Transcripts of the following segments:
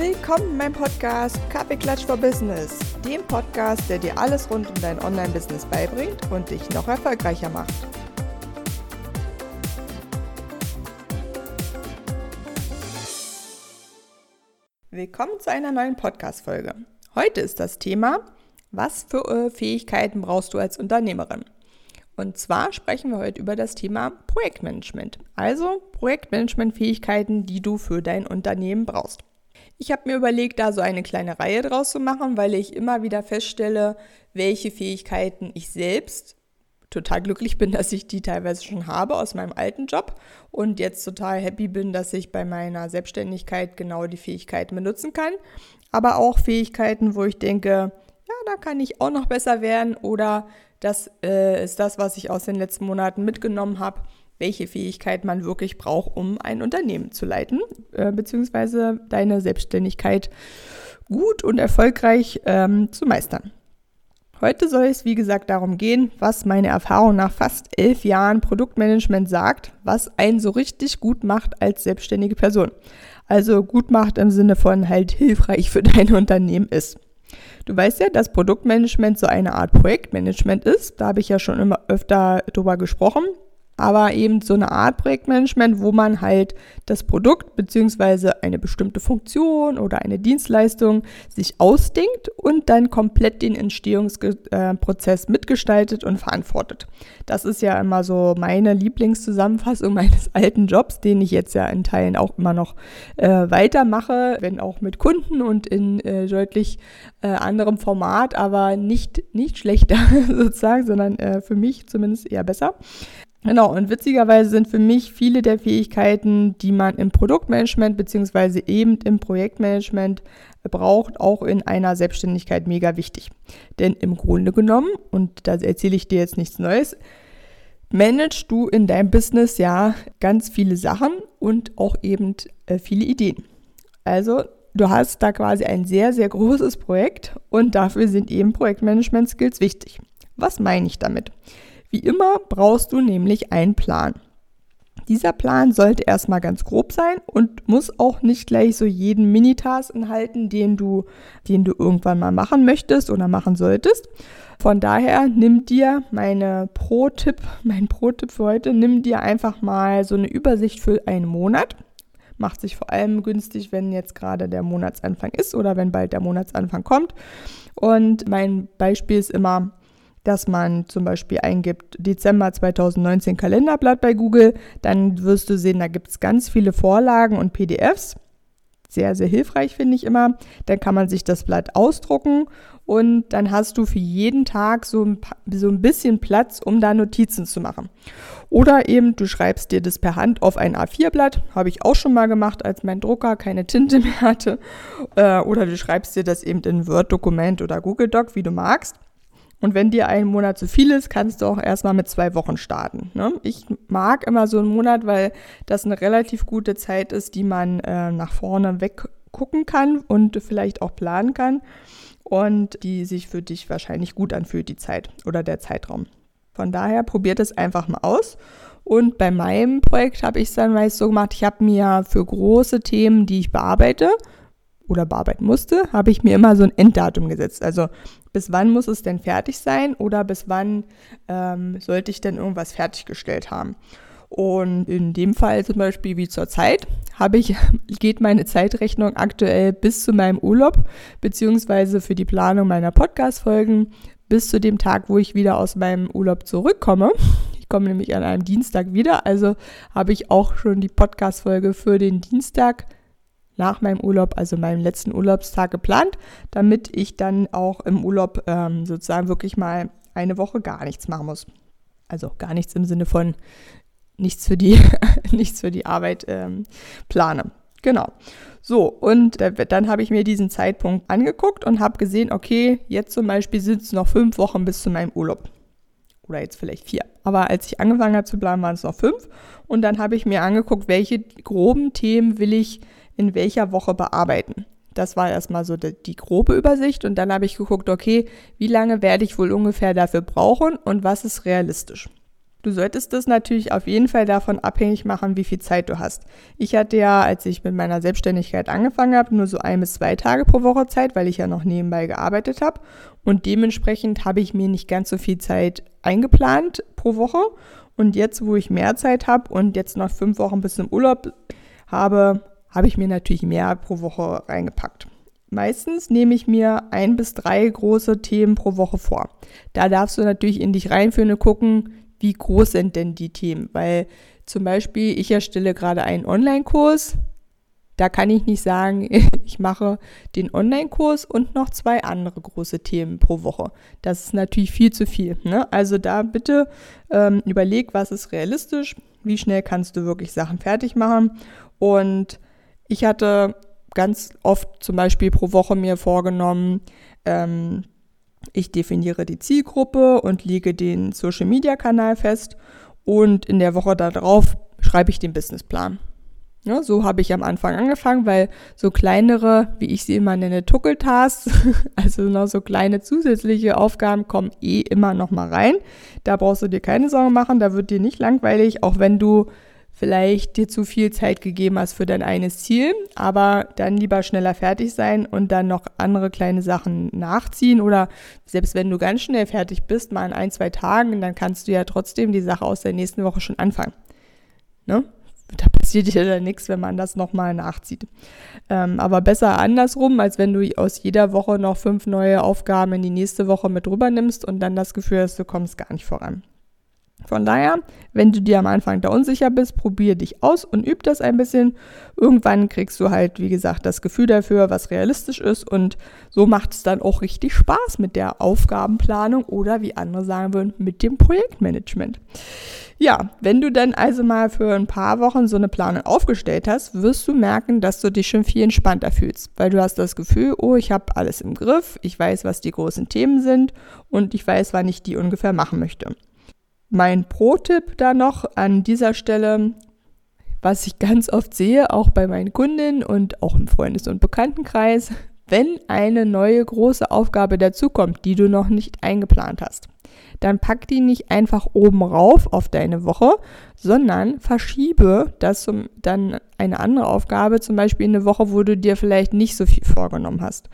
Willkommen in meinem Podcast Kaffeeklatsch for Business, dem Podcast, der dir alles rund um dein Online-Business beibringt und dich noch erfolgreicher macht. Willkommen zu einer neuen Podcast-Folge. Heute ist das Thema, was für äh, Fähigkeiten brauchst du als Unternehmerin? Und zwar sprechen wir heute über das Thema Projektmanagement, also Projektmanagement-Fähigkeiten, die du für dein Unternehmen brauchst. Ich habe mir überlegt, da so eine kleine Reihe draus zu machen, weil ich immer wieder feststelle, welche Fähigkeiten ich selbst total glücklich bin, dass ich die teilweise schon habe aus meinem alten Job und jetzt total happy bin, dass ich bei meiner Selbstständigkeit genau die Fähigkeiten benutzen kann. Aber auch Fähigkeiten, wo ich denke, ja, da kann ich auch noch besser werden oder das äh, ist das, was ich aus den letzten Monaten mitgenommen habe welche Fähigkeit man wirklich braucht, um ein Unternehmen zu leiten, äh, beziehungsweise deine Selbstständigkeit gut und erfolgreich ähm, zu meistern. Heute soll es, wie gesagt, darum gehen, was meine Erfahrung nach fast elf Jahren Produktmanagement sagt, was einen so richtig gut macht als selbstständige Person. Also gut macht im Sinne von halt hilfreich für dein Unternehmen ist. Du weißt ja, dass Produktmanagement so eine Art Projektmanagement ist. Da habe ich ja schon immer öfter drüber gesprochen aber eben so eine Art Projektmanagement, wo man halt das Produkt bzw. eine bestimmte Funktion oder eine Dienstleistung sich ausdenkt und dann komplett den Entstehungsprozess mitgestaltet und verantwortet. Das ist ja immer so meine Lieblingszusammenfassung meines alten Jobs, den ich jetzt ja in Teilen auch immer noch äh, weitermache, wenn auch mit Kunden und in äh, deutlich äh, anderem Format, aber nicht, nicht schlechter sozusagen, sondern äh, für mich zumindest eher besser. Genau, und witzigerweise sind für mich viele der Fähigkeiten, die man im Produktmanagement beziehungsweise eben im Projektmanagement braucht, auch in einer Selbstständigkeit mega wichtig. Denn im Grunde genommen, und da erzähle ich dir jetzt nichts Neues, managst du in deinem Business ja ganz viele Sachen und auch eben äh, viele Ideen. Also du hast da quasi ein sehr, sehr großes Projekt und dafür sind eben Projektmanagement-Skills wichtig. Was meine ich damit? Wie immer brauchst du nämlich einen Plan. Dieser Plan sollte erstmal ganz grob sein und muss auch nicht gleich so jeden Minitask enthalten, den du, den du irgendwann mal machen möchtest oder machen solltest. Von daher nimm dir meine Pro-Tipp, mein Pro-Tipp für heute, nimm dir einfach mal so eine Übersicht für einen Monat. Macht sich vor allem günstig, wenn jetzt gerade der Monatsanfang ist oder wenn bald der Monatsanfang kommt. Und mein Beispiel ist immer dass man zum Beispiel eingibt Dezember 2019 Kalenderblatt bei Google, dann wirst du sehen, da gibt es ganz viele Vorlagen und PDFs. Sehr, sehr hilfreich finde ich immer. Dann kann man sich das Blatt ausdrucken und dann hast du für jeden Tag so ein, so ein bisschen Platz, um da Notizen zu machen. Oder eben du schreibst dir das per Hand auf ein A4-Blatt, habe ich auch schon mal gemacht, als mein Drucker keine Tinte mehr hatte. Äh, oder du schreibst dir das eben in Word-Dokument oder Google Doc, wie du magst. Und wenn dir ein Monat zu viel ist, kannst du auch erstmal mit zwei Wochen starten. Ne? Ich mag immer so einen Monat, weil das eine relativ gute Zeit ist, die man äh, nach vorne weggucken kann und vielleicht auch planen kann und die sich für dich wahrscheinlich gut anfühlt, die Zeit oder der Zeitraum. Von daher probiert es einfach mal aus. Und bei meinem Projekt habe ich es dann meist so gemacht, ich habe mir für große Themen, die ich bearbeite, oder bearbeiten musste, habe ich mir immer so ein Enddatum gesetzt. Also bis wann muss es denn fertig sein oder bis wann ähm, sollte ich denn irgendwas fertiggestellt haben. Und in dem Fall zum Beispiel wie zur Zeit habe ich, geht meine Zeitrechnung aktuell bis zu meinem Urlaub, beziehungsweise für die Planung meiner Podcast-Folgen bis zu dem Tag, wo ich wieder aus meinem Urlaub zurückkomme. Ich komme nämlich an einem Dienstag wieder, also habe ich auch schon die Podcast-Folge für den Dienstag nach meinem Urlaub, also meinem letzten Urlaubstag geplant, damit ich dann auch im Urlaub ähm, sozusagen wirklich mal eine Woche gar nichts machen muss. Also gar nichts im Sinne von nichts für die, nichts für die Arbeit ähm, plane. Genau. So, und dann habe ich mir diesen Zeitpunkt angeguckt und habe gesehen, okay, jetzt zum Beispiel sind es noch fünf Wochen bis zu meinem Urlaub. Oder jetzt vielleicht vier. Aber als ich angefangen habe zu planen, waren es noch fünf. Und dann habe ich mir angeguckt, welche groben Themen will ich in welcher Woche bearbeiten. Das war erstmal so die, die grobe Übersicht und dann habe ich geguckt, okay, wie lange werde ich wohl ungefähr dafür brauchen und was ist realistisch. Du solltest das natürlich auf jeden Fall davon abhängig machen, wie viel Zeit du hast. Ich hatte ja, als ich mit meiner Selbstständigkeit angefangen habe, nur so ein bis zwei Tage pro Woche Zeit, weil ich ja noch nebenbei gearbeitet habe. Und dementsprechend habe ich mir nicht ganz so viel Zeit eingeplant pro Woche. Und jetzt, wo ich mehr Zeit habe und jetzt noch fünf Wochen bis zum Urlaub habe, habe ich mir natürlich mehr pro Woche reingepackt. Meistens nehme ich mir ein bis drei große Themen pro Woche vor. Da darfst du natürlich in dich reinführen und gucken, wie groß sind denn die Themen? Weil zum Beispiel, ich erstelle gerade einen Online-Kurs. Da kann ich nicht sagen, ich mache den Online-Kurs und noch zwei andere große Themen pro Woche. Das ist natürlich viel zu viel. Ne? Also da bitte ähm, überleg, was ist realistisch, wie schnell kannst du wirklich Sachen fertig machen. Und ich hatte ganz oft zum Beispiel pro Woche mir vorgenommen, ähm, ich definiere die Zielgruppe und lege den Social-Media-Kanal fest und in der Woche darauf schreibe ich den Businessplan. Ja, so habe ich am Anfang angefangen, weil so kleinere, wie ich sie immer nenne, Tuckeltasks, also noch so kleine zusätzliche Aufgaben kommen eh immer noch mal rein. Da brauchst du dir keine Sorgen machen, da wird dir nicht langweilig, auch wenn du vielleicht dir zu viel Zeit gegeben hast für dein eines Ziel, aber dann lieber schneller fertig sein und dann noch andere kleine Sachen nachziehen oder selbst wenn du ganz schnell fertig bist, mal in ein, zwei Tagen, dann kannst du ja trotzdem die Sache aus der nächsten Woche schon anfangen. Ne? Da passiert ja dann nichts, wenn man das nochmal nachzieht. Ähm, aber besser andersrum, als wenn du aus jeder Woche noch fünf neue Aufgaben in die nächste Woche mit rüber nimmst und dann das Gefühl hast, du kommst gar nicht voran. Von daher, wenn du dir am Anfang da unsicher bist, probier dich aus und üb das ein bisschen. Irgendwann kriegst du halt, wie gesagt, das Gefühl dafür, was realistisch ist und so macht es dann auch richtig Spaß mit der Aufgabenplanung oder wie andere sagen würden, mit dem Projektmanagement. Ja, wenn du dann also mal für ein paar Wochen so eine Planung aufgestellt hast, wirst du merken, dass du dich schon viel entspannter fühlst, weil du hast das Gefühl, oh, ich habe alles im Griff, ich weiß, was die großen Themen sind und ich weiß, wann ich die ungefähr machen möchte. Mein Pro-Tipp da noch an dieser Stelle, was ich ganz oft sehe, auch bei meinen Kundinnen und auch im Freundes- und Bekanntenkreis, wenn eine neue große Aufgabe dazukommt, die du noch nicht eingeplant hast, dann pack die nicht einfach oben rauf auf deine Woche, sondern verschiebe das zum, dann eine andere Aufgabe, zum Beispiel in eine Woche, wo du dir vielleicht nicht so viel vorgenommen hast.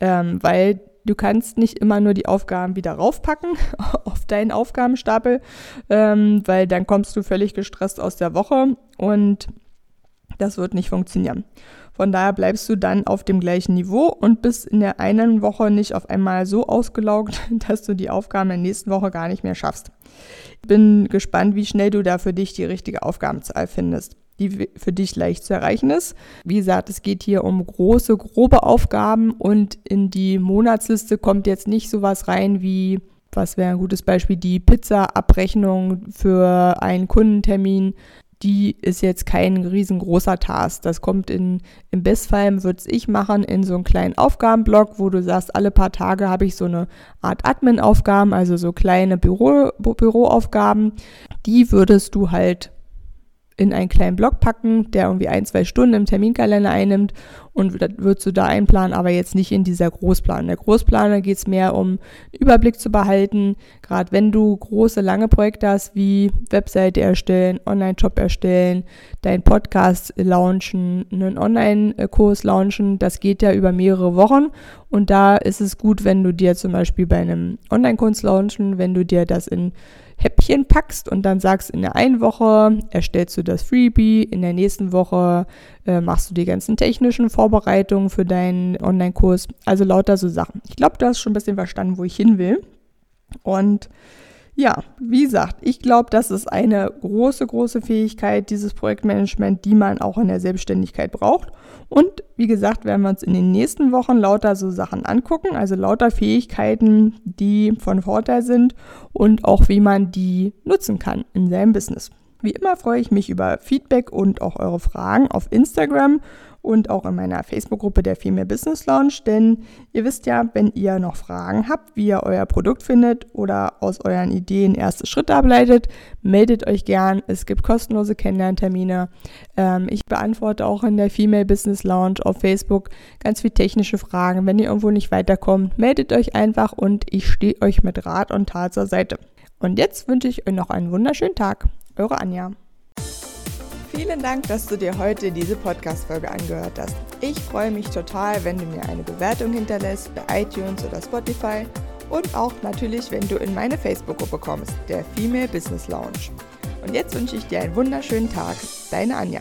Ähm, weil Du kannst nicht immer nur die Aufgaben wieder raufpacken auf deinen Aufgabenstapel, ähm, weil dann kommst du völlig gestresst aus der Woche und das wird nicht funktionieren. Von daher bleibst du dann auf dem gleichen Niveau und bist in der einen Woche nicht auf einmal so ausgelaugt, dass du die Aufgaben in der nächsten Woche gar nicht mehr schaffst. Ich bin gespannt, wie schnell du da für dich die richtige Aufgabenzahl findest die für dich leicht zu erreichen ist. Wie gesagt, es geht hier um große, grobe Aufgaben und in die Monatsliste kommt jetzt nicht sowas rein wie, was wäre ein gutes Beispiel, die Pizza-Abrechnung für einen Kundentermin. Die ist jetzt kein riesengroßer Task. Das kommt in, im Bestfall, würde ich machen, in so einen kleinen Aufgabenblock, wo du sagst, alle paar Tage habe ich so eine Art Admin-Aufgaben, also so kleine Büro, Büroaufgaben. Die würdest du halt in einen kleinen Block packen, der irgendwie ein, zwei Stunden im Terminkalender einnimmt und das würdest du da einplanen, aber jetzt nicht in dieser Großplan. In der Großplaner geht es mehr um Überblick zu behalten, gerade wenn du große, lange Projekte hast, wie Webseite erstellen, Online-Shop erstellen, deinen Podcast launchen, einen Online-Kurs launchen, das geht ja über mehrere Wochen und da ist es gut, wenn du dir zum Beispiel bei einem Online-Kurs launchen, wenn du dir das in Häppchen packst und dann sagst, in der einen Woche erstellst du das Freebie, in der nächsten Woche äh, machst du die ganzen technischen Vorbereitungen für deinen Online-Kurs. Also lauter so Sachen. Ich glaube, du hast schon ein bisschen verstanden, wo ich hin will. Und ja, wie gesagt, ich glaube, das ist eine große, große Fähigkeit, dieses Projektmanagement, die man auch in der Selbstständigkeit braucht. Und wie gesagt, werden wir uns in den nächsten Wochen lauter so Sachen angucken, also lauter Fähigkeiten, die von Vorteil sind und auch wie man die nutzen kann in seinem Business. Wie immer freue ich mich über Feedback und auch eure Fragen auf Instagram und auch in meiner Facebook-Gruppe der Female Business Lounge, denn ihr wisst ja, wenn ihr noch Fragen habt, wie ihr euer Produkt findet oder aus euren Ideen erste Schritte ableitet, meldet euch gern. Es gibt kostenlose Kennenlerntermine. Ähm, ich beantworte auch in der Female Business Lounge auf Facebook ganz viele technische Fragen. Wenn ihr irgendwo nicht weiterkommt, meldet euch einfach und ich stehe euch mit Rat und Tat zur Seite. Und jetzt wünsche ich euch noch einen wunderschönen Tag. Eure Anja. Vielen Dank, dass du dir heute diese Podcast-Folge angehört hast. Ich freue mich total, wenn du mir eine Bewertung hinterlässt bei iTunes oder Spotify und auch natürlich, wenn du in meine Facebook-Gruppe kommst, der Female Business Lounge. Und jetzt wünsche ich dir einen wunderschönen Tag. Deine Anja.